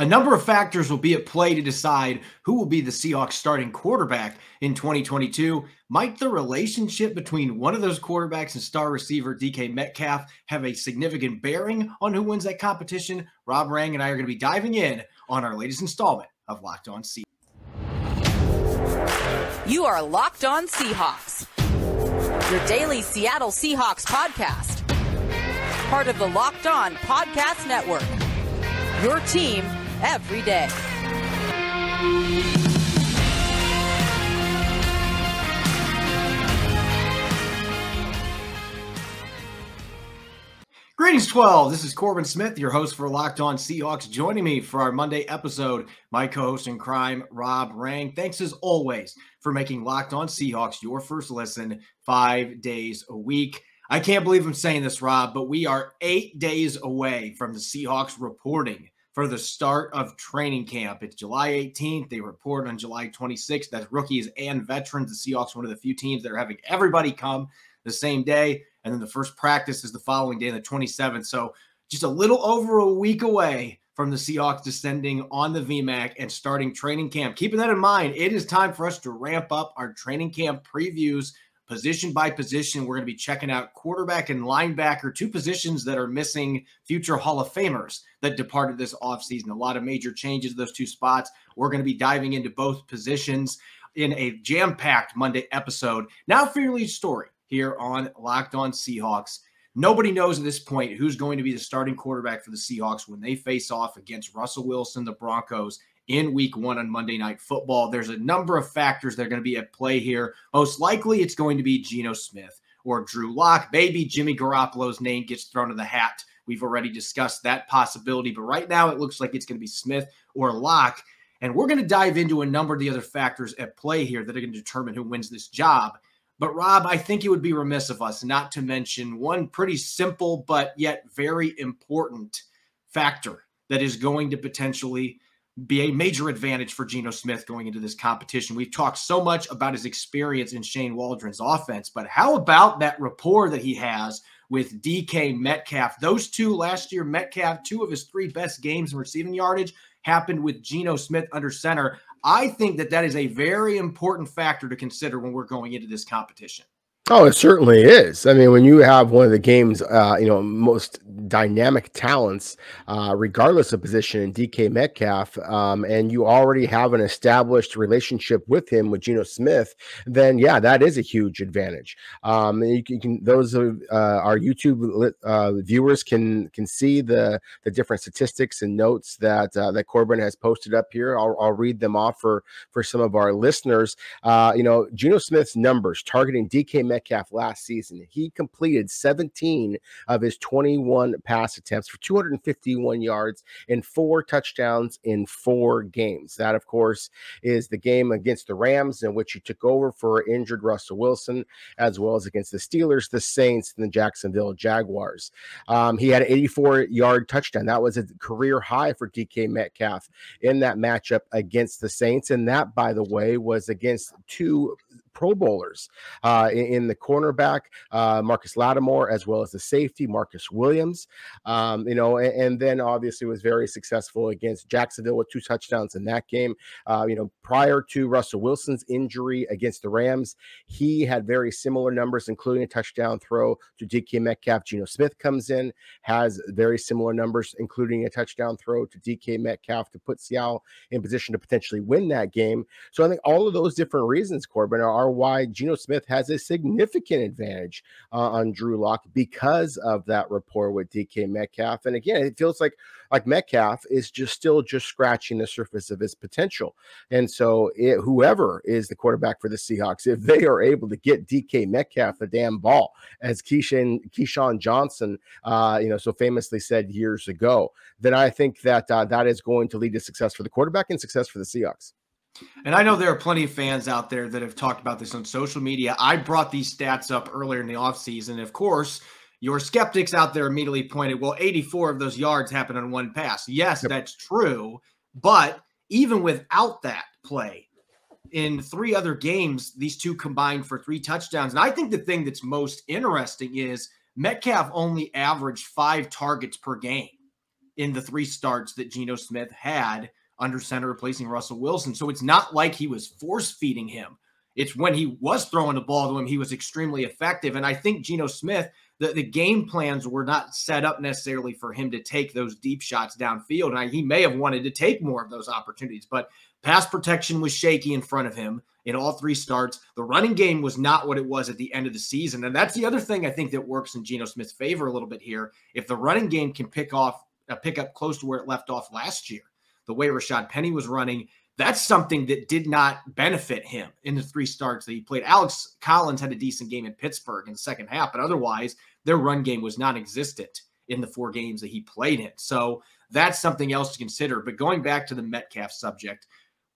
A number of factors will be at play to decide who will be the Seahawks starting quarterback in 2022. Might the relationship between one of those quarterbacks and star receiver DK Metcalf have a significant bearing on who wins that competition? Rob Rang and I are going to be diving in on our latest installment of Locked On Seahawks. You are Locked On Seahawks, your daily Seattle Seahawks podcast, part of the Locked On Podcast Network. Your team every day. Greetings, 12. This is Corbin Smith, your host for Locked On Seahawks. Joining me for our Monday episode, my co host in crime, Rob Rang. Thanks as always for making Locked On Seahawks your first listen five days a week. I can't believe I'm saying this, Rob, but we are eight days away from the Seahawks reporting for the start of training camp. It's July 18th. They report on July 26th. That's rookies and veterans. The Seahawks, one of the few teams that are having everybody come the same day. And then the first practice is the following day, the 27th. So just a little over a week away from the Seahawks descending on the VMAC and starting training camp. Keeping that in mind, it is time for us to ramp up our training camp previews position by position. We're going to be checking out quarterback and linebacker, two positions that are missing future Hall of Famers that departed this offseason. A lot of major changes those two spots. We're going to be diving into both positions in a jam packed Monday episode. Now, for your lead story here on Locked On Seahawks. Nobody knows at this point who's going to be the starting quarterback for the Seahawks when they face off against Russell Wilson, the Broncos, in week one on Monday Night Football. There's a number of factors that are going to be at play here. Most likely, it's going to be Geno Smith or Drew Lock. Maybe Jimmy Garoppolo's name gets thrown in the hat. We've already discussed that possibility, but right now it looks like it's going to be Smith or Lock. And we're going to dive into a number of the other factors at play here that are going to determine who wins this job. But Rob, I think it would be remiss of us not to mention one pretty simple but yet very important factor that is going to potentially be a major advantage for Geno Smith going into this competition. We've talked so much about his experience in Shane Waldron's offense, but how about that rapport that he has with DK Metcalf? Those two last year, Metcalf, two of his three best games in receiving yardage happened with Geno Smith under center. I think that that is a very important factor to consider when we're going into this competition. Oh, it certainly is. I mean, when you have one of the game's, uh, you know, most dynamic talents, uh, regardless of position, in DK Metcalf, um, and you already have an established relationship with him with Geno Smith, then yeah, that is a huge advantage. Um, you, can, you can those of uh, our YouTube uh, viewers can can see the the different statistics and notes that uh, that Corbin has posted up here. I'll, I'll read them off for for some of our listeners. Uh, you know, Geno Smith's numbers targeting DK Metcalf Metcalf last season. He completed 17 of his 21 pass attempts for 251 yards and four touchdowns in four games. That, of course, is the game against the Rams, in which he took over for injured Russell Wilson, as well as against the Steelers, the Saints, and the Jacksonville Jaguars. Um, he had an 84 yard touchdown. That was a career high for DK Metcalf in that matchup against the Saints. And that, by the way, was against two Pro Bowlers uh, in, in, the cornerback, uh, Marcus Lattimore, as well as the safety, Marcus Williams. Um, you know, and, and, then obviously was very successful against Jacksonville with two touchdowns in that game. Uh, you know, prior to Russell Wilson's injury against the Rams, he had very similar numbers, including a touchdown throw to DK Metcalf. Geno Smith comes in, has very similar numbers, including a touchdown throw to DK Metcalf to put Seattle in position to potentially win that game. So I think all of those different reasons, Corbin, are are why Geno Smith has a significant advantage uh, on Drew Lock because of that rapport with DK Metcalf. And again, it feels like like Metcalf is just still just scratching the surface of his potential. And so, it, whoever is the quarterback for the Seahawks, if they are able to get DK Metcalf the damn ball, as Keyshawn, Keyshawn Johnson, uh, you know, so famously said years ago, then I think that uh, that is going to lead to success for the quarterback and success for the Seahawks. And I know there are plenty of fans out there that have talked about this on social media. I brought these stats up earlier in the offseason. Of course, your skeptics out there immediately pointed, well, 84 of those yards happened on one pass. Yes, yep. that's true. But even without that play, in three other games, these two combined for three touchdowns. And I think the thing that's most interesting is Metcalf only averaged five targets per game in the three starts that Geno Smith had under center replacing Russell Wilson. So it's not like he was force feeding him. It's when he was throwing the ball to him, he was extremely effective. And I think Geno Smith, the, the game plans were not set up necessarily for him to take those deep shots downfield. And I, he may have wanted to take more of those opportunities, but pass protection was shaky in front of him in all three starts. The running game was not what it was at the end of the season. And that's the other thing I think that works in Geno Smith's favor a little bit here. If the running game can pick off, uh, pick up close to where it left off last year, the way Rashad Penny was running, that's something that did not benefit him in the three starts that he played. Alex Collins had a decent game in Pittsburgh in the second half, but otherwise, their run game was non existent in the four games that he played in. So that's something else to consider. But going back to the Metcalf subject,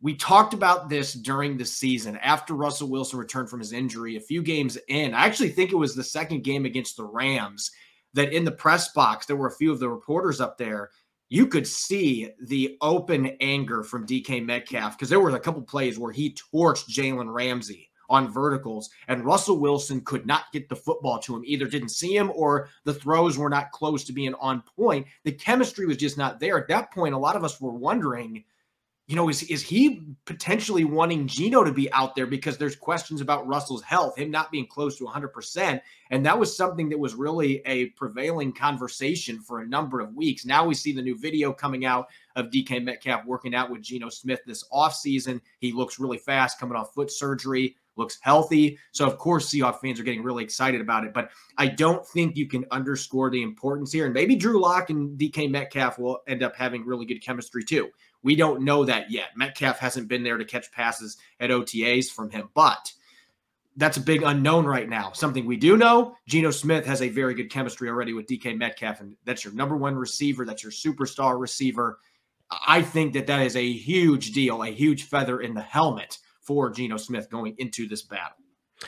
we talked about this during the season after Russell Wilson returned from his injury a few games in. I actually think it was the second game against the Rams that in the press box, there were a few of the reporters up there you could see the open anger from DK Metcalf because there were a couple plays where he torched Jalen Ramsey on verticals, and Russell Wilson could not get the football to him. Either didn't see him or the throws were not close to being on point. The chemistry was just not there. At that point, a lot of us were wondering you know, is is he potentially wanting Geno to be out there because there's questions about Russell's health, him not being close to 100%, and that was something that was really a prevailing conversation for a number of weeks. Now we see the new video coming out of DK Metcalf working out with Geno Smith this offseason. He looks really fast coming off foot surgery, looks healthy. So of course Seahawks fans are getting really excited about it, but I don't think you can underscore the importance here and maybe Drew Lock and DK Metcalf will end up having really good chemistry too. We don't know that yet. Metcalf hasn't been there to catch passes at OTAs from him, but that's a big unknown right now. Something we do know Geno Smith has a very good chemistry already with DK Metcalf, and that's your number one receiver. That's your superstar receiver. I think that that is a huge deal, a huge feather in the helmet for Geno Smith going into this battle.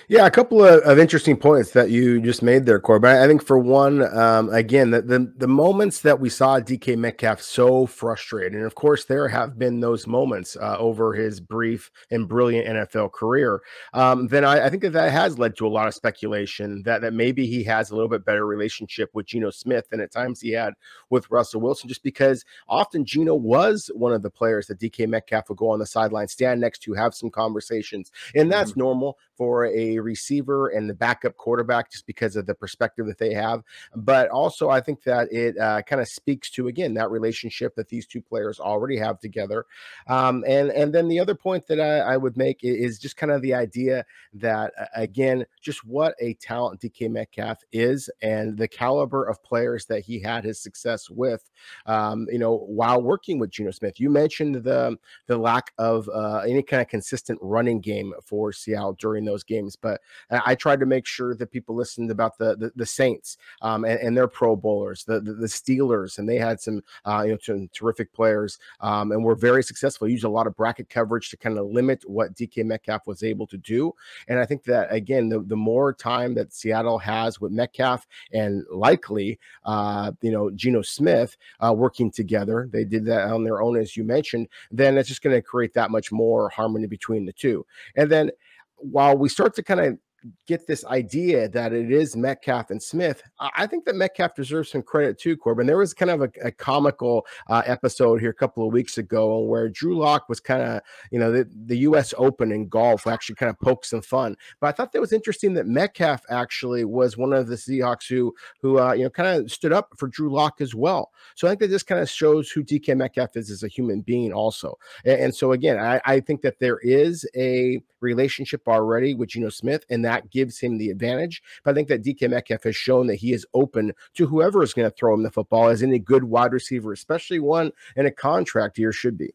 Yeah, a couple of, of, interesting points that you just made there, Corbin. I think for one, um, again, the, the, the moments that we saw DK Metcalf so frustrated, and of course there have been those moments uh, over his brief and brilliant NFL career. Um, then I, I, think that that has led to a lot of speculation that that maybe he has a little bit better relationship with Geno Smith than at times he had with Russell Wilson, just because often Geno was one of the players that DK Metcalf would go on the sideline, stand next to, have some conversations, and that's mm-hmm. normal for a receiver and the backup quarterback just because of the perspective that they have. But also, I think that it uh, kind of speaks to again that relationship that these two players already have together. Um, and and then the other point that I, I would make is just kind of the idea that uh, again, just what a talent DK Metcalf is and the caliber of players that he had his success with. Um, you know, while working with Geno Smith, you mentioned the the lack of uh, any kind of consistent running game for Seattle during those games. But I tried to make sure that people listened about the the, the Saints um, and, and, their Pro Bowlers, the, the, the Steelers, and they had some uh, you know some terrific players um, and were very successful. Used a lot of bracket coverage to kind of limit what DK Metcalf was able to do. And I think that again, the, the more time that Seattle has with Metcalf and likely uh, you know Geno Smith uh, working together, they did that on their own as you mentioned. Then it's just going to create that much more harmony between the two. And then while we start to kind of get this idea that it is Metcalf and Smith, I think that Metcalf deserves some credit too, Corbin. There was kind of a, a comical uh, episode here a couple of weeks ago where Drew Lock was kind of, you know, the, the U.S. Open in golf actually kind of poked some fun. But I thought that was interesting that Metcalf actually was one of the Seahawks who, who uh, you know, kind of stood up for Drew Lock as well. So I think that this kind of shows who DK Metcalf is as a human being also. And, and so again, I, I think that there is a relationship already with Geno Smith, and that gives him the advantage. But I think that DK Metcalf has shown that he is open to whoever is going to throw him the football as any good wide receiver, especially one in a contract year should be.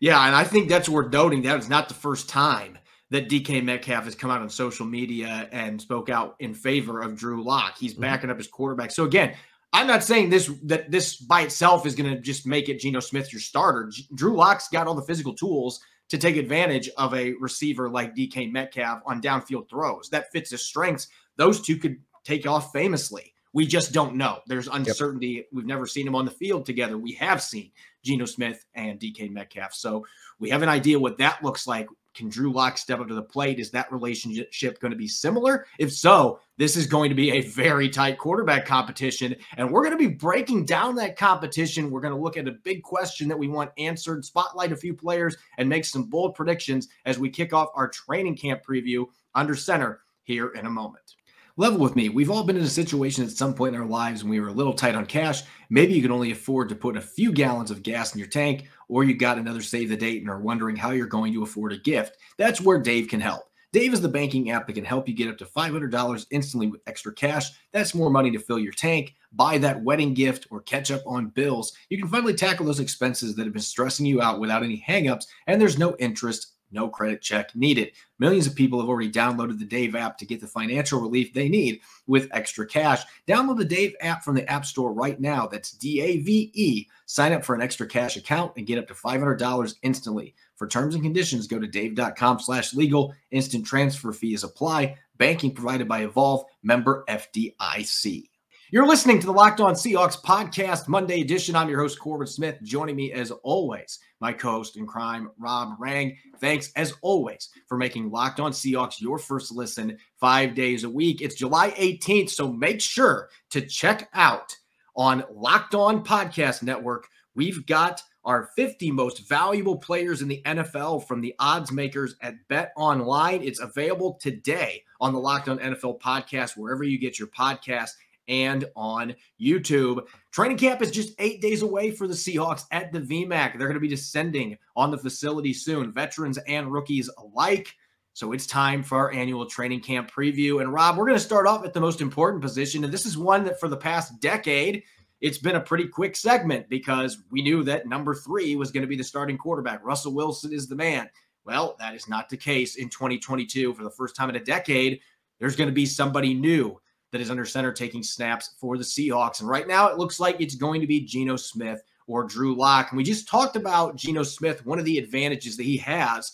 Yeah, and I think that's worth noting. That is not the first time that DK Metcalf has come out on social media and spoke out in favor of Drew Lock. He's mm-hmm. backing up his quarterback. So again, I'm not saying this that this by itself is going to just make it Geno Smith your starter. Drew Lock's got all the physical tools to take advantage of a receiver like DK Metcalf on downfield throws. That fits his strengths. Those two could take off famously. We just don't know. There's uncertainty. Yep. We've never seen them on the field together. We have seen Geno Smith and DK Metcalf. So we have an idea what that looks like. Can Drew Lock step up to the plate? Is that relationship going to be similar? If so, this is going to be a very tight quarterback competition. And we're going to be breaking down that competition. We're going to look at a big question that we want answered, spotlight a few players, and make some bold predictions as we kick off our training camp preview under center here in a moment level with me. We've all been in a situation at some point in our lives when we were a little tight on cash. Maybe you can only afford to put a few gallons of gas in your tank, or you got another save the date and are wondering how you're going to afford a gift. That's where Dave can help. Dave is the banking app that can help you get up to $500 instantly with extra cash. That's more money to fill your tank, buy that wedding gift, or catch up on bills. You can finally tackle those expenses that have been stressing you out without any hangups, and there's no interest no credit check needed. Millions of people have already downloaded the Dave app to get the financial relief they need with extra cash. Download the Dave app from the App Store right now. That's D A V E. Sign up for an extra cash account and get up to $500 instantly. For terms and conditions, go to dave.com slash legal. Instant transfer fees apply. Banking provided by Evolve, member FDIC. You're listening to the Locked On Seahawks podcast, Monday edition. I'm your host, Corbin Smith. Joining me as always, my co host in crime, Rob Rang. Thanks as always for making Locked On Seahawks your first listen five days a week. It's July 18th, so make sure to check out on Locked On Podcast Network. We've got our 50 most valuable players in the NFL from the odds makers at Bet Online. It's available today on the Locked On NFL podcast, wherever you get your podcast and on YouTube. Training camp is just eight days away for the Seahawks at the VMAC. They're going to be descending on the facility soon, veterans and rookies alike. So it's time for our annual training camp preview. And Rob, we're going to start off at the most important position. And this is one that for the past decade, it's been a pretty quick segment because we knew that number three was going to be the starting quarterback. Russell Wilson is the man. Well, that is not the case in 2022. For the first time in a decade, there's going to be somebody new that is under center taking snaps for the Seahawks. And right now, it looks like it's going to be Geno Smith or Drew Lock. And we just talked about Geno Smith. One of the advantages that he has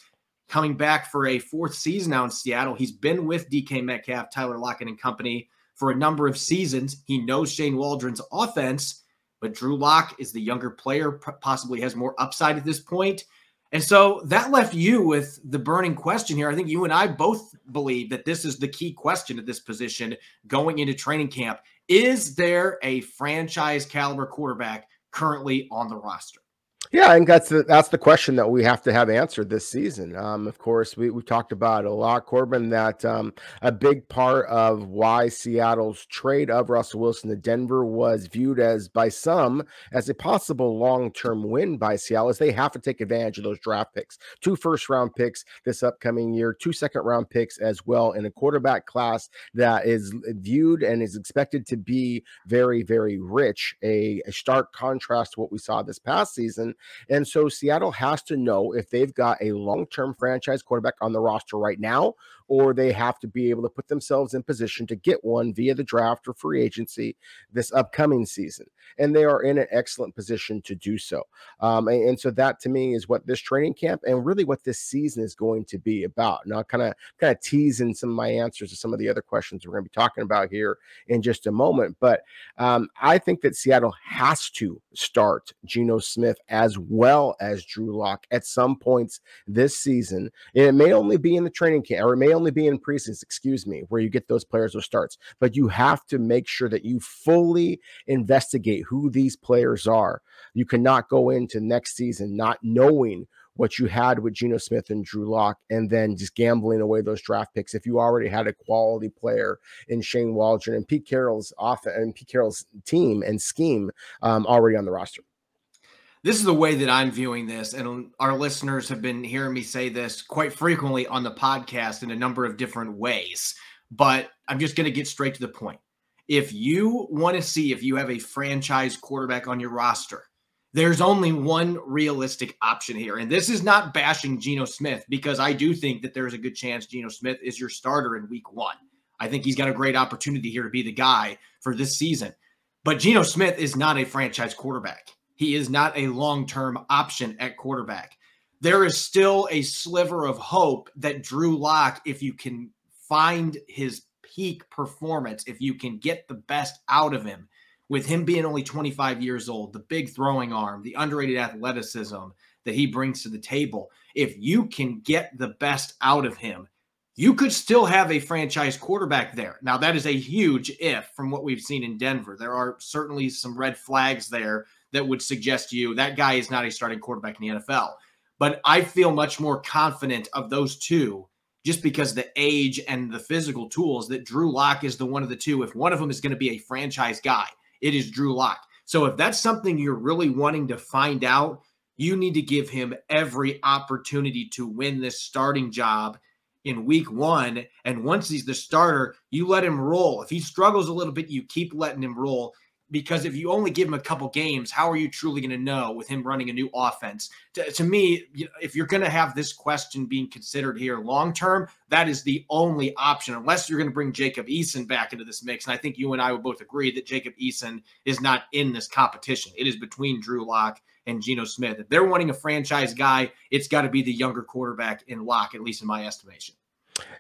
coming back for a fourth season now in Seattle. He's been with DK Metcalf, Tyler Lockett, and company for a number of seasons. He knows Shane Waldron's offense, but Drew Lock is the younger player, possibly has more upside at this point. And so that left you with the burning question here. I think you and I both believe that this is the key question at this position going into training camp. Is there a franchise caliber quarterback currently on the roster? Yeah, I think that's the that's the question that we have to have answered this season. Um, of course, we we talked about a lot, Corbin, that um, a big part of why Seattle's trade of Russell Wilson to Denver was viewed as by some as a possible long term win by Seattle, is they have to take advantage of those draft picks, two first round picks this upcoming year, two second round picks as well, in a quarterback class that is viewed and is expected to be very very rich. A, a stark contrast to what we saw this past season and so Seattle has to know if they've got a long term franchise quarterback on the roster right now or they have to be able to put themselves in position to get one via the draft or free agency this upcoming season. And they are in an excellent position to do so. Um, and, and, so that to me is what this training camp and really what this season is going to be about. Now, kind of kind of teasing some of my answers to some of the other questions we're going to be talking about here in just a moment. But um, I think that Seattle has to start Geno Smith as well as Drew Lock at some points this season. And it may only be in the training camp, or it may only be in precincts, excuse me, where you get those players or starts, but you have to make sure that you fully investigate who these players are. You cannot go into next season not knowing what you had with Geno Smith and Drew Lock, and then just gambling away those draft picks. If you already had a quality player in Shane Waldron and Pete Carroll's off and Pete Carroll's team and scheme um, already on the roster this is the way that I'm viewing this, and our listeners have been hearing me say this quite frequently on the podcast in a number of different ways. But I'm just going to get straight to the point. If you want to see if you have a franchise quarterback on your roster, there's only one realistic option here. And this is not bashing Geno Smith because I do think that there's a good chance Geno Smith is your starter in week one. I think he's got a great opportunity here to be the guy for this season. But Geno Smith is not a franchise quarterback he is not a long term option at quarterback. There is still a sliver of hope that Drew Lock, if you can find his peak performance, if you can get the best out of him, with him being only 25 years old, the big throwing arm, the underrated athleticism, that he brings to the table. If you can get the best out of him, you could still have a franchise quarterback there. Now, that is a huge if from what we've seen in Denver. There are certainly some red flags there that would suggest to you that guy is not a starting quarterback in the NFL. But I feel much more confident of those two just because the age and the physical tools that Drew Lock is the one of the two. If one of them is going to be a franchise guy, it is Drew Lock. So if that's something you're really wanting to find out, you need to give him every opportunity to win this starting job in week one. And once he's the starter, you let him roll. If he struggles a little bit, you keep letting him roll. Because if you only give him a couple games, how are you truly going to know with him running a new offense? To, to me, if you're going to have this question being considered here long term, that is the only option, unless you're going to bring Jacob Eason back into this mix. And I think you and I would both agree that Jacob Eason is not in this competition. It is between Drew Lock and Geno Smith. If they're wanting a franchise guy, it's got to be the younger quarterback in Lock, at least in my estimation.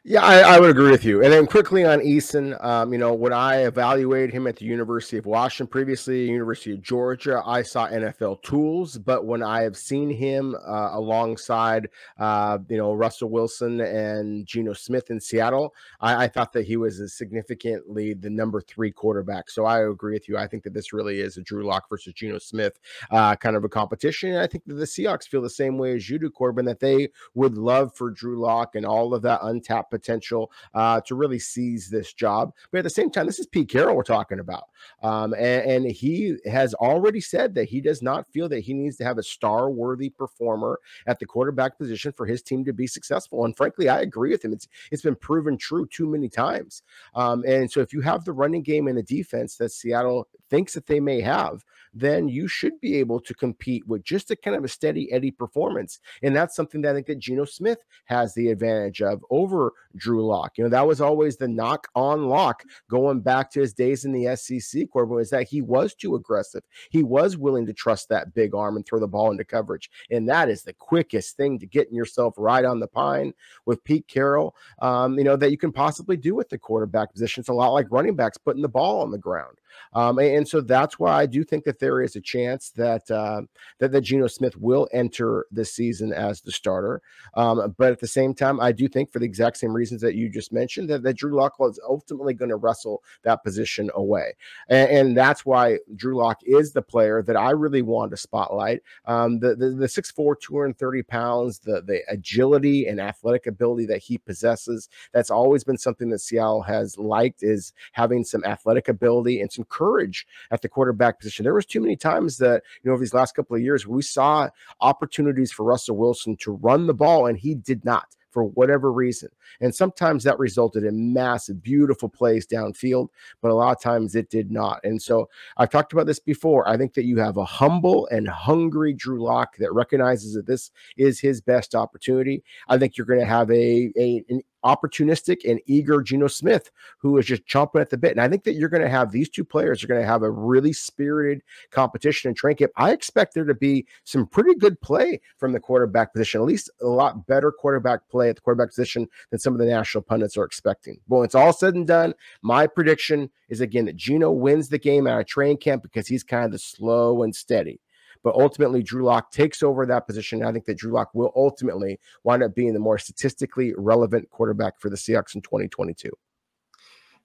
Yeah, I, I, would agree with you. And then quickly on Eason, um, you know, when I evaluated him at the University of Washington previously, University of Georgia, I saw NFL tools. But when I have seen him uh, alongside, uh, you know, Russell Wilson and Geno Smith in Seattle, I, I, thought that he was significantly the number three quarterback. So I agree with you. I think that this really is a Drew Lock versus Geno Smith uh, kind of a competition. And I think that the Seahawks feel the same way as you do, Corbin, that they would love for Drew Lock and all of that untapped untapped potential uh, to really seize this job. But at the same time, this is Pete Carroll we're talking about. Um, and, and, he has already said that he does not feel that he needs to have a star worthy performer at the quarterback position for his team to be successful. And frankly, I agree with him. It's it's been proven true too many times. Um, and so if you have the running game and the defense that Seattle thinks that they may have, then you should be able to compete with just a kind of a steady Eddie performance. And that's something that I think that Geno Smith has the advantage of over Drew Lock. You know, that was always the knock on Lock going back to his days in the SEC, Corbin, was that he was too aggressive. He was willing to trust that big arm and throw the ball into coverage. And that is the quickest thing to getting yourself right on the pine with Pete Carroll, um, you know, that you can possibly do with the quarterback position. It's a lot like running backs putting the ball on the ground. Um, and, so that's why I do think that there is a chance that uh, that that Geno Smith will enter this season as the starter. Um, but at the same time, I do think for the exact same reasons that you just mentioned that, that Drew Lock is ultimately going to wrestle that position away, and, and, that's why Drew Lock is the player that I really want to spotlight. Um, the the, the 6'4", 230 pounds, the the agility and athletic ability that he possesses. That's always been something that Seattle has liked is having some athletic ability and some courage at the quarterback position. There was too many times that, you know, over these last couple of years, we saw opportunities for Russell Wilson to run the ball and he did not for whatever reason. And sometimes that resulted in massive, beautiful plays downfield, but a lot of times it did not. And so I've talked about this before. I think that you have a humble and hungry Drew Lock that recognizes that this is his best opportunity. I think you're going to have a, a an opportunistic and eager Geno Smith, who is just chomping at the bit. And I think that you're going to have these two players are going to have a really spirited competition in training camp. I expect there to be some pretty good play from the quarterback position, at least a lot better quarterback play at the quarterback position than some of the national pundits are expecting. But when it's all said and done. My prediction is again that Geno wins the game out of training camp because he's kind of the slow and steady. But ultimately, Drew Lock takes over that position. I think that Drew Lock will ultimately wind up being the more statistically relevant quarterback for the Seahawks in 2022.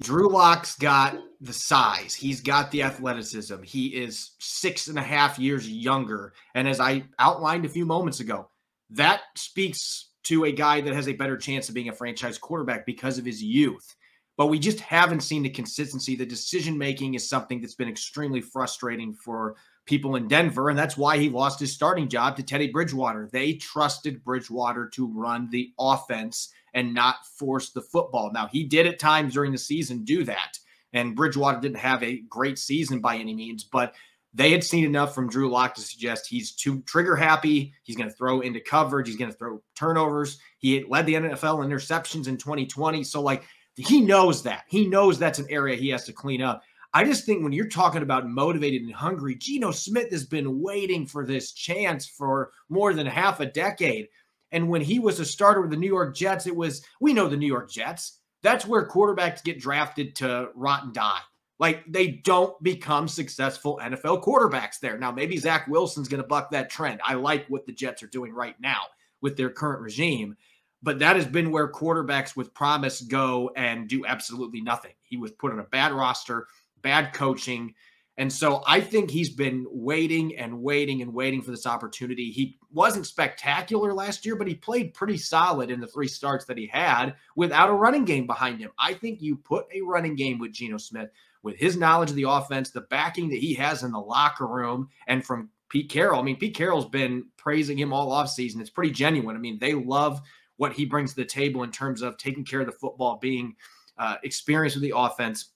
Drew Lock's got the size. He's got the athleticism. He is six and a half years younger. And as I outlined a few moments ago, that speaks to a guy that has a better chance of being a franchise quarterback because of his youth. But we just haven't seen the consistency. The decision making is something that's been extremely frustrating for people in Denver, and that's why he lost his starting job to Teddy Bridgewater. They trusted Bridgewater to run the offense and not force the football. Now, he did at times during the season do that, and Bridgewater didn't have a great season by any means, but they had seen enough from Drew Lock to suggest he's too trigger happy. He's going to throw into coverage. He's going to throw turnovers. He led the NFL interceptions in 2020. So, like, he knows that. He knows that's an area he has to clean up. I just think when you're talking about motivated and hungry, Geno Smith has been waiting for this chance for more than half a decade. And when he was a starter with the New York Jets, it was, we know the New York Jets. That's where quarterbacks get drafted to rot and die. Like they don't become successful NFL quarterbacks there. Now, maybe Zach Wilson's going to buck that trend. I like what the Jets are doing right now with their current regime, but that has been where quarterbacks with promise go and do absolutely nothing. He was put on a bad roster, bad coaching. And so I think he's been waiting and waiting and waiting for this opportunity. He wasn't spectacular last year, but he played pretty solid in the three starts that he had without a running game behind him. I think you put a running game with Geno Smith with his knowledge of the offense, the backing that he has in the locker room, and from Pete Carroll. I mean, Pete Carroll's been praising him all offseason. It's pretty genuine. I mean, they love what he brings to the table in terms of taking care of the football, being uh, experienced with the offense,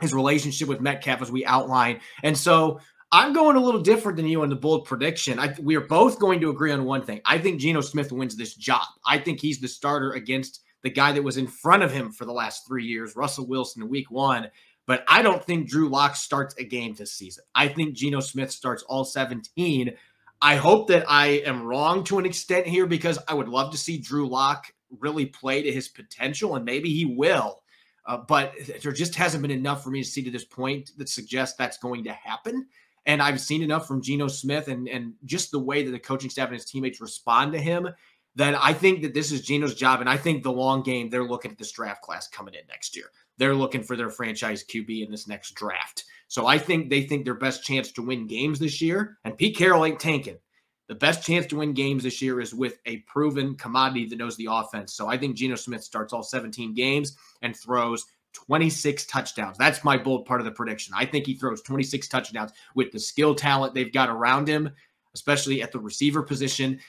his relationship with Metcalf, as we outline. And so I'm going a little different than you on the bold prediction. I, we are both going to agree on one thing. I think Geno Smith wins this job. I think he's the starter against the guy that was in front of him for the last three years, Russell Wilson, in week one. But I don't think Drew Lock starts a game this season. I think Geno Smith starts all 17. I hope that I am wrong to an extent here because I would love to see Drew Lock really play to his potential, and maybe he will. Uh, but there just hasn't been enough for me to see to this point that suggests that's going to happen. And I've seen enough from Geno Smith and, and just the way that the coaching staff and his teammates respond to him that I think that this is Geno's job. And I think the long game, they're looking at this draft class coming in next year they're looking for their franchise QB in this next draft. So I think they think their best chance to win games this year, and Pete Carroll ain't tanking. The best chance to win games this year is with a proven commodity that knows the offense. So I think Geno Smith starts all 17 games and throws 26 touchdowns. That's my bold part of the prediction. I think he throws 26 touchdowns with the skill talent they've got around him, especially at the receiver position.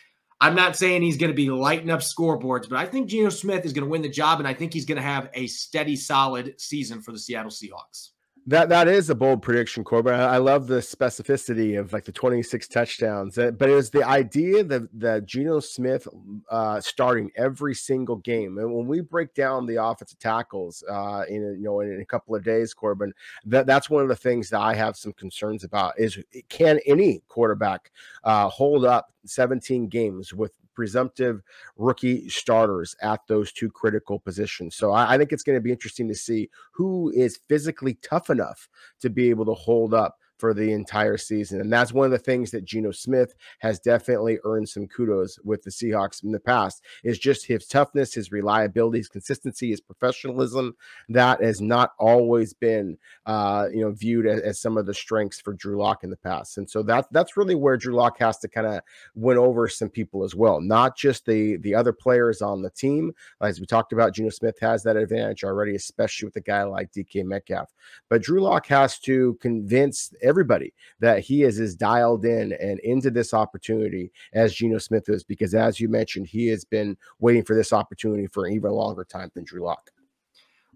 I'm not saying he's going to be lighting up scoreboards, but I think Geno Smith is going to win the job, and I think he's going to have a steady, solid season for the Seattle Seahawks. That that is a bold prediction, Corbin. I, I love the specificity of like the 26 touchdowns, uh, but it was the idea that that Geno Smith uh, starting every single game. And when we break down the offensive tackles uh, in you know in a couple of days, Corbin, that that's one of the things that I have some concerns about. Is can any quarterback uh, hold up 17 games with presumptive rookie starters at those two critical positions. So I, I think it's going to be interesting to see who is physically tough enough to be able to hold up for the entire season. And that's one of the things that Geno Smith has definitely earned some kudos with the Seahawks in the past is just his toughness, his reliability, his consistency, his professionalism. That has not always been, uh, you know, viewed as, as, some of the strengths for Drew Lock in the past. And so that that's really where Drew Lock has to kind of win over some people as well, not just the the other players on the team. As we talked about, Geno Smith has that advantage already, especially with a guy like DK Metcalf. But Drew Lock has to convince everybody that he is as dialed in and into this opportunity as Geno Smith is, because as you mentioned, he has been waiting for this opportunity for an even longer time than Drew Lock.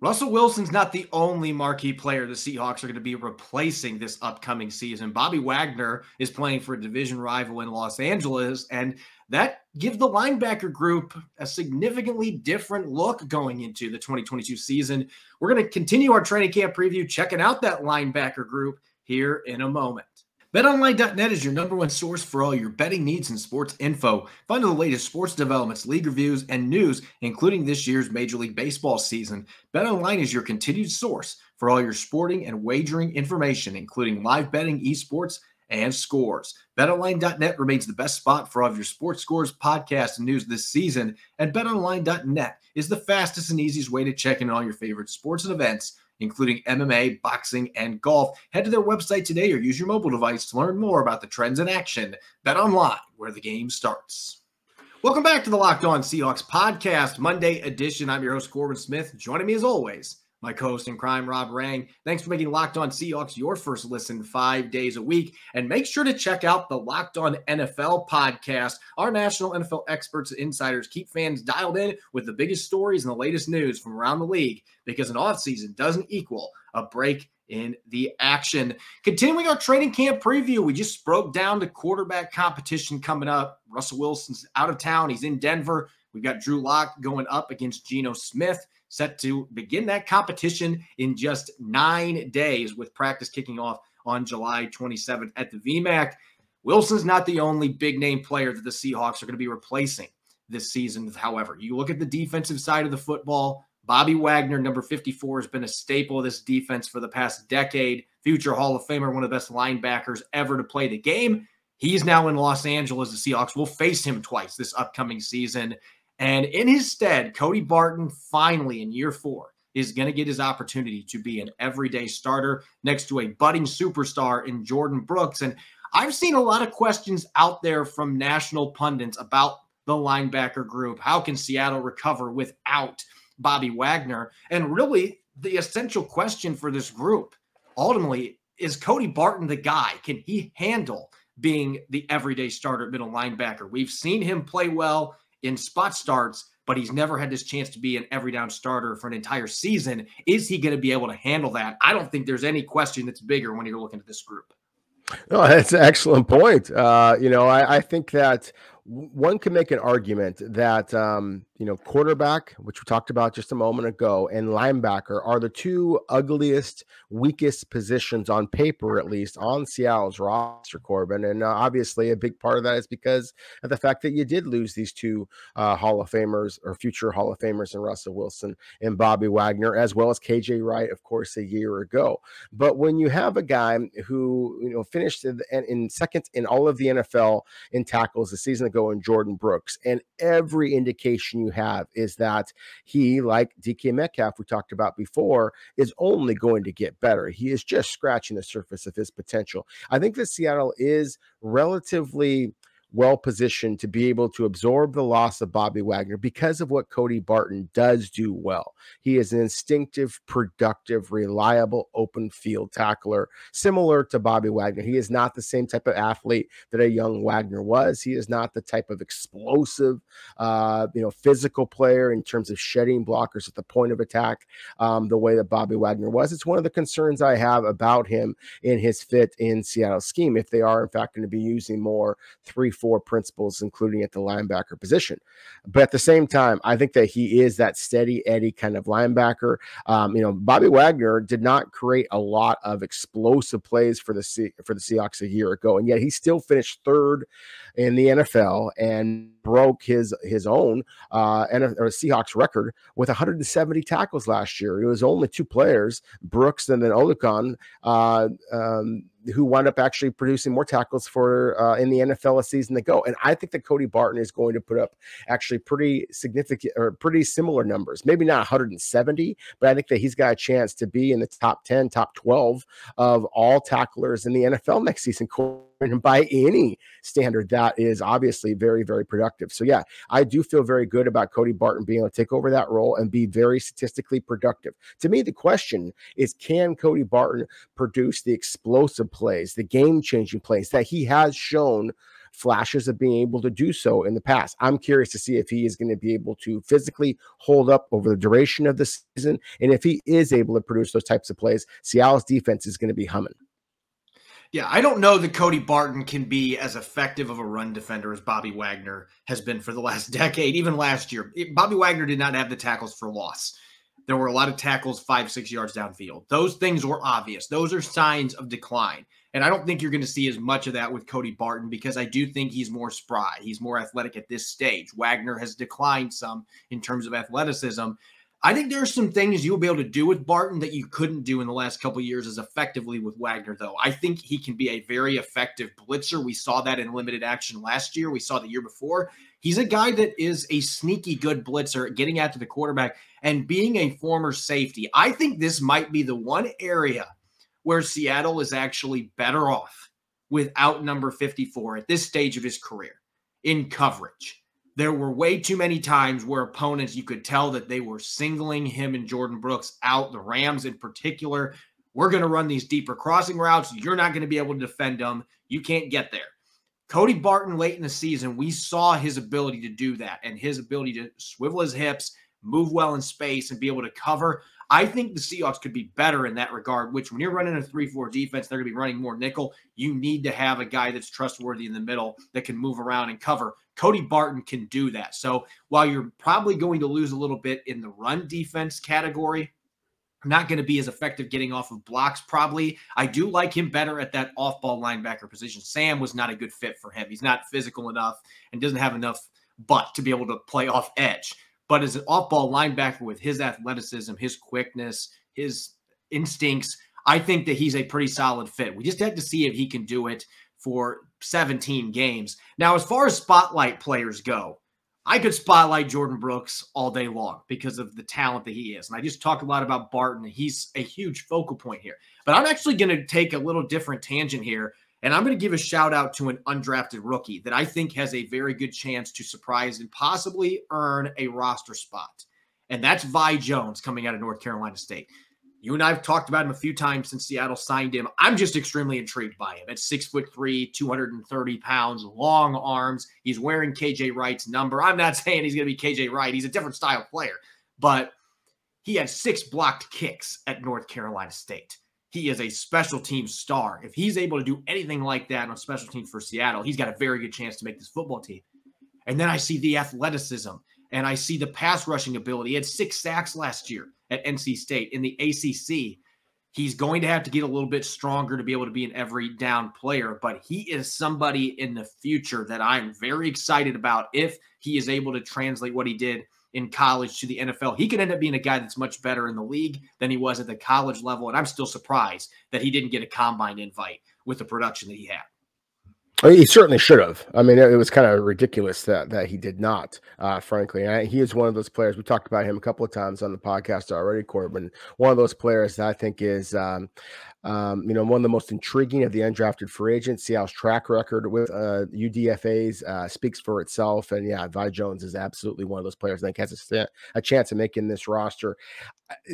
Russell Wilson's not the only marquee player the Seahawks are going to be replacing this upcoming season. Bobby Wagner is playing for a division rival in Los Angeles, and that gives the linebacker group a significantly different look going into the 2022 season. We're going to continue our training camp preview, checking out that linebacker group here in a moment. BetOnline.net is your number one source for all your betting needs and sports info. Find the latest sports developments, league reviews, and news, including this year's Major League Baseball season. BetOnline is your continued source for all your sporting and wagering information, including live betting, esports, and scores. BetOnline.net remains the best spot for all of your sports scores, podcasts, and news this season. And BetOnline.net is the fastest and easiest way to check in on all your favorite sports and events including MMA, boxing, and golf. Head to their website today or use your mobile device to learn more about the trends in action. Bet online, where the game starts. Welcome back to the Locked On Seahawks podcast, Monday edition. I'm your host, Corbin Smith. Joining me as always my co-host in crime, Rob Rang. Thanks for making Locked On Seahawks your first listen five days a week. And make sure to check out the Locked On NFL podcast. Our national NFL experts and insiders keep fans dialed in with the biggest stories and the latest news from around the league because an offseason doesn't equal a break in the action. Continuing our training camp preview, we just broke down the quarterback competition coming up. Russell Wilson's out of town. He's in Denver. We've got Drew Lock going up against Geno Smith set to begin that competition in just nine days, with practice kicking off on July 27th at the VMAC. Wilson's not the only big name player that the Seahawks are going to be replacing this season. However, you look at the defensive side of the football, Bobby Wagner, number 54, has been a staple of this defense for the past decade. Future Hall of Famer, one of the best linebackers ever to play the game. He's now in Los Angeles. The Seahawks will face him twice this upcoming season. And in his stead, Cody Barton finally in year four is going to get his opportunity to be an everyday starter next to a budding superstar in Jordyn Brooks. And I've seen a lot of questions out there from national pundits about the linebacker group. How can Seattle recover without Bobby Wagner? And really, the essential question for this group ultimately is Cody Barton the guy? Can he handle being the everyday starter middle linebacker? We've seen him play well in spot starts, but he's never had this chance to be an every down starter for an entire season. Is he going to be able to handle that? I don't think there's any question that's bigger when you're looking at this group. No, that's an excellent point. Uh, you know, I, I, think that one can make an argument that um, you know quarterback, which we talked about just a moment ago, and linebacker are the two ugliest, weakest positions on paper, at least on Seattle's roster. Corbin, and uh, obviously a big part of that is because of the fact that you did lose these two uh, Hall of Famers or future Hall of Famers, and Russell Wilson and Bobby Wagner, as well as KJ Wright, of course, a year ago. But when you have a guy who you know finished in, in second in all of the NFL in tackles the season ago in Jordyn Brooks. And every indication you have is that he, like DK Metcalf, we talked about before, is only going to get better. He is just scratching the surface of his potential. I think that Seattle is relatively well positioned to be able to absorb the loss of Bobby Wagner because of what Cody Barton does do well. He is an instinctive, productive, reliable open field tackler, similar to Bobby Wagner. He is not the same type of athlete that a young Wagner was. He is not the type of explosive, uh, you know, physical player in terms of shedding blockers at the point of attack, um, the way that Bobby Wagner was. It's one of the concerns I have about him in his fit in Seattle scheme. If they are, in fact, going to be using more three four principles, including at the linebacker position. But at the same time, I think that he is that steady Eddie kind of linebacker. Um, you know, Bobby Wagner did not create a lot of explosive plays for the C- for the Seahawks a year ago, and yet he still finished third in the NFL and broke his his own uh, and or Seahawks record with 170 tackles last year. It was only two players, Brooks and then Oluokun, uh, um, who wound up actually producing more tackles for uh, in the NFL a season ago. And I think that Cody Barton is going to put up actually pretty significant or pretty similar numbers. Maybe not 170, but I think that he's got a chance to be in the top 10, top 12 of all tacklers in the NFL next season. And by any standard, that is obviously very, very productive. So, yeah, I do feel very good about Cody Barton being able to take over that role and be very statistically productive. To me, the question is can Cody Barton produce the explosive plays, the game changing plays that he has shown flashes of being able to do so in the past. I'm curious to see if he is going to be able to physically hold up over the duration of the season. And if he is able to produce those types of plays, Seattle's defense is going to be humming. Yeah, I don't know that Cody Barton can be as effective of a run defender as Bobby Wagner has been for the last decade, even last year. Bobby Wagner did not have the tackles for loss. There were a lot of tackles five, six yards downfield. Those things were obvious. Those are signs of decline. And I don't think you're going to see as much of that with Cody Barton because I do think he's more spry. He's more athletic at this stage. Wagner has declined some in terms of athleticism. I think there's some things you'll be able to do with Barton that you couldn't do in the last couple years as effectively with Wagner, though. I think he can be a very effective blitzer. We saw that in limited action last year. We saw the year before. He's a guy that is a sneaky good blitzer, getting after the quarterback and being a former safety. I think this might be the one area where Seattle is actually better off without number 54 at this stage of his career in coverage there were way too many times where opponents, you could tell that they were singling him and Jordyn Brooks out, the Rams in particular. We're going to run these deeper crossing routes. You're not going to be able to defend them. You can't get there. Cody Barton, late in the season, we saw his ability to do that and his ability to swivel his hips, move well in space, and be able to cover. I think the Seahawks could be better in that regard, which when you're running a 3 4 defense, they're going to be running more nickel. You need to have a guy that's trustworthy in the middle that can move around and cover. Cody Barton can do that. So while you're probably going to lose a little bit in the run defense category, not going to be as effective getting off of blocks, probably. I do like him better at that off ball linebacker position. Sam was not a good fit for him. He's not physical enough and doesn't have enough butt to be able to play off edge. But as an off ball linebacker with his athleticism, his quickness, his instincts, I think that he's a pretty solid fit. We just have to see if he can do it for 17 games. Now, as far as spotlight players go, I could spotlight Jordyn Brooks all day long because of the talent that he is. And I just talked a lot about Barton. He's a huge focal point here. But I'm actually going to take a little different tangent here. And I'm going to give a shout out to an undrafted rookie that I think has a very good chance to surprise and possibly earn a roster spot. And that's Vi Jones coming out of North Carolina State. You and I have talked about him a few times since Seattle signed him. I'm just extremely intrigued by him. At six foot three, 230 pounds, long arms. He's wearing KJ Wright's number. I'm not saying he's going to be KJ Wright. He's a different style player, but he had six blocked kicks at North Carolina State. He is a special team star. If he's able to do anything like that on special teams for Seattle, he's got a very good chance to make this football team. And then I see the athleticism and I see the pass rushing ability. He had six sacks last year at NC State in the ACC. He's going to have to get a little bit stronger to be able to be an every down player, but he is somebody in the future that I'm very excited about if he is able to translate what he did in college to the NFL. He could end up being a guy that's much better in the league than he was at the college level. And I'm still surprised that he didn't get a combine invite with the production that he had. He certainly should have. I mean, it was kind of ridiculous that that he did not. Uh, frankly, I, he is one of those players. We talked about him a couple of times on the podcast already, Corbin. One of those players that I think is, um, um, you know, one of the most intriguing of the undrafted free agents. Seattle's track record with uh, UDFA's uh, speaks for itself. And yeah, Vi Jones is absolutely one of those players. I think has a, a chance of making this roster.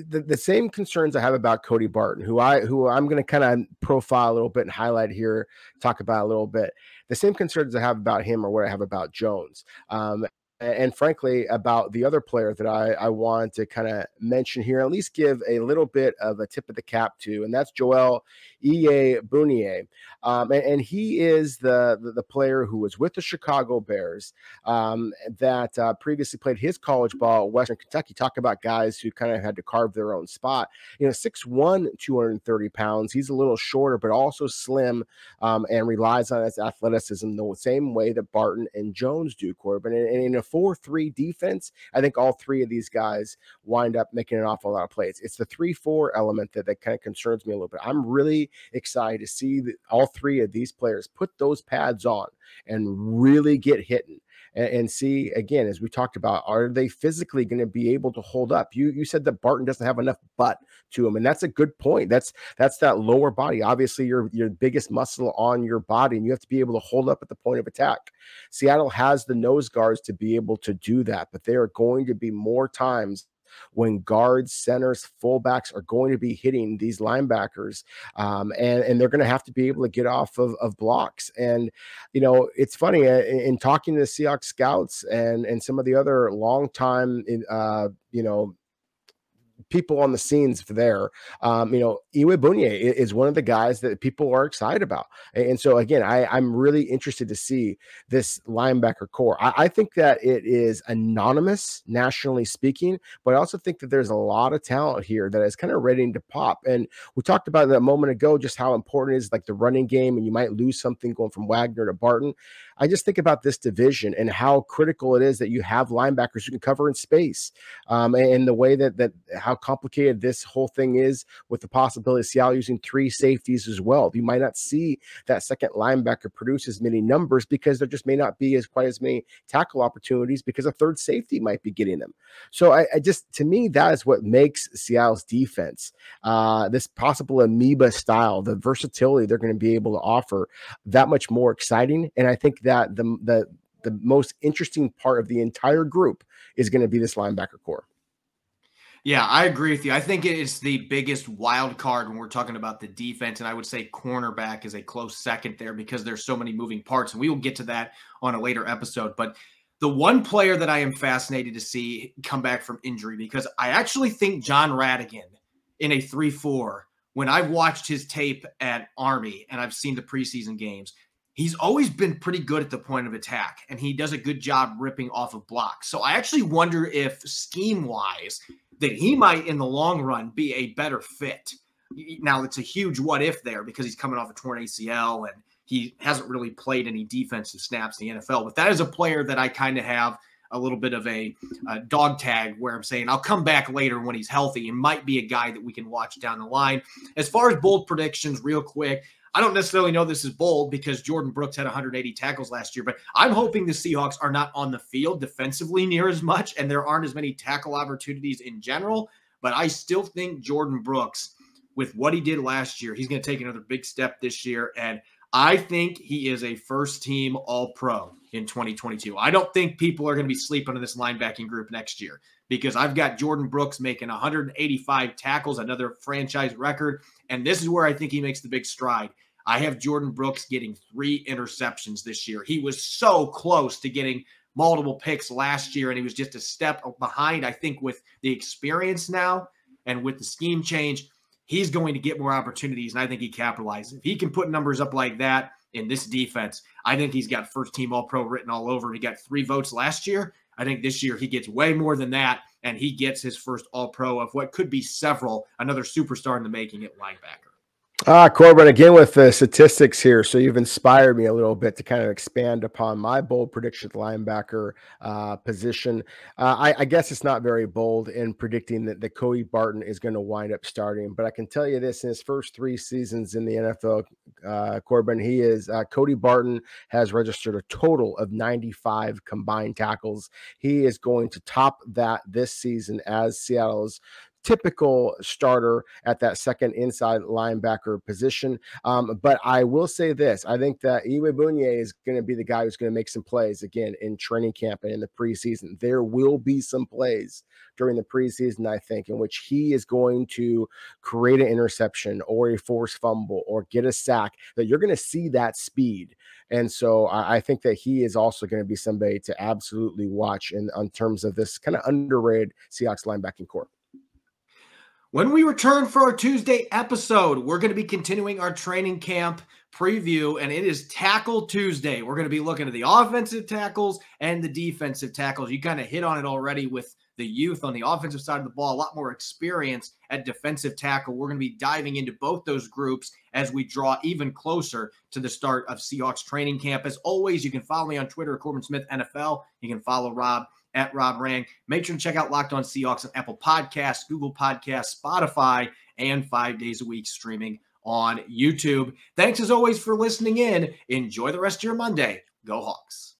The, the same concerns I have about Cody Barton, who I who I'm going to kind of profile a little bit and highlight here, talk about a little bit. The same concerns I have about him or what I have about Jones. Um, and frankly about the other player that I, I want to kind of mention here, at least give a little bit of a tip of the cap to, and that's Joel Iyiegbuniwe. Um, and, and, he is the, the, the player who was with the Chicago Bears um, that uh, previously played his college ball at Western Kentucky. Talk about guys who kind of had to carve their own spot. You know, 6'1", 230 pounds. He's a little shorter, but also slim um, and relies on his athleticism the same way that Barton and Jones do, Corbin. And, and in a 4-3 defense, I think all three of these guys wind up making an awful lot of plays. It's the 3-4 element that, that kind of concerns me a little bit. I'm really excited to see all three of these players put those pads on and really get hitting and, and, see again as we talked about are they physically going to be able to hold up? You you said that barton doesn't have enough butt to him and that's a good point. That's that's that lower body. Obviously your your biggest muscle on your body and you have to be able to hold up at the point of attack. Seattle has the nose guards to be able to do that but there are going to be more times when guards, centers, fullbacks are going to be hitting these linebackers, um, and and they're going to have to be able to get off of, of blocks. And you know, it's funny uh, in, in talking to the Seahawks scouts and and some of the other long time, uh, you know, people on the scenes there. Um, you know, Iyiegbuniwe is one of the guys that people are excited about. And so again, I, I'm really interested to see this linebacker corps. I, I think that it is anonymous nationally speaking, but I also think that there's a lot of talent here that is kind of ready to pop. And we talked about that a moment ago, just how important is like the running game, and you might lose something going from Wagner to Barton. I just think about this division and how critical it is that you have linebackers who can cover in space, um, and the way that that how complicated this whole thing is with the possibility of Seattle using three safeties as well. You might not see that second linebacker produce as many numbers because there just may not be as quite as many tackle opportunities because a third safety might be getting them. So I, I just to me that is what makes Seattle's defense uh, this possible amoeba style, the versatility they're going to be able to offer that much more exciting. And I think that that the the the most interesting part of the entire group is going to be this linebacker corps. Yeah, I agree with you. I think it is the biggest wild card when we're talking about the defense. And I would say cornerback is a close second there because there's so many moving parts. And we will get to that on a later episode. But the one player that I am fascinated to see come back from injury because I actually think Jon Rhattigan in a 3 4, when I've watched his tape at Army and I've seen the preseason games, he's always been pretty good at the point of attack and he does a good job ripping off of blocks. So I actually wonder if scheme wise that he might in the long run be a better fit. Now it's a huge what if there because he's coming off a torn ACL and he hasn't really played any defensive snaps in the NFL. But that is a player that I kind of have a little bit of a, a dog tag where I'm saying I'll come back later when he's healthy and might be a guy that we can watch down the line. As far as bold predictions, real quick, I don't necessarily know this is bold because Jordyn Brooks had 180 tackles last year, but I'm hoping the Seahawks are not on the field defensively near as much and there aren't as many tackle opportunities in general. But I still think Jordyn Brooks, with what he did last year, he's going to take another big step this year. And I think he is a first team All Pro in 2022. I don't think people are going to be sleeping on this linebacking group next year because I've got Jordyn Brooks making 185 tackles, another franchise record. And this is where I think he makes the big stride. I have Jordyn Brooks getting three interceptions this year. He was so close to getting multiple picks last year, and he was just a step behind. I think with the experience now and with the scheme change, he's going to get more opportunities, and I think he capitalizes. If he can put numbers up like that in this defense, I think he's got first team All Pro written all over. He got three votes last year. I think this year he gets way more than that, and he gets his first All Pro of what could be several, another superstar in the making at linebacker. Ah, Corbin, again with the statistics here. So you've inspired me a little bit to kind of expand upon my bold prediction the linebacker uh, position. Uh, I, I, guess it's not very bold in predicting that, that Cody Barton is going to wind up starting, but I can tell you this: in his first three seasons in the NFL, uh, Corbin, he is uh, Cody Barton has registered a total of 95 combined tackles. He is going to top that this season as Seattle's typical starter at that second inside linebacker position. Um, but I will say this I think that Iyiegbuniwe is going to be the guy who's going to make some plays again in training camp and in the preseason. There will be some plays during the preseason, I think, in which he is going to create an interception or a forced fumble or get a sack that you're going to see that speed. And so I, think that he is also going to be somebody to absolutely watch in, in terms of this kind of underrated Seahawks linebacking corps. When we return for our Tuesday episode, we're going to be continuing our training camp preview, and it is Tackle Tuesday. We're going to be looking at the offensive tackles and the defensive tackles. You kind of hit on it already with the youth on the offensive side of the ball, a lot more experience at defensive tackle. We're going to be diving into both those groups as we draw even closer to the start of Seahawks training camp. As always, you can follow me on Twitter, Corbin Smith NFL. You can follow Rob at Rob Rang. Make sure to check out Locked On Seahawks on Apple Podcasts, Google Podcasts, Spotify, and five days a week streaming on YouTube. Thanks as always for listening in. Enjoy the rest of your Monday. Go Hawks.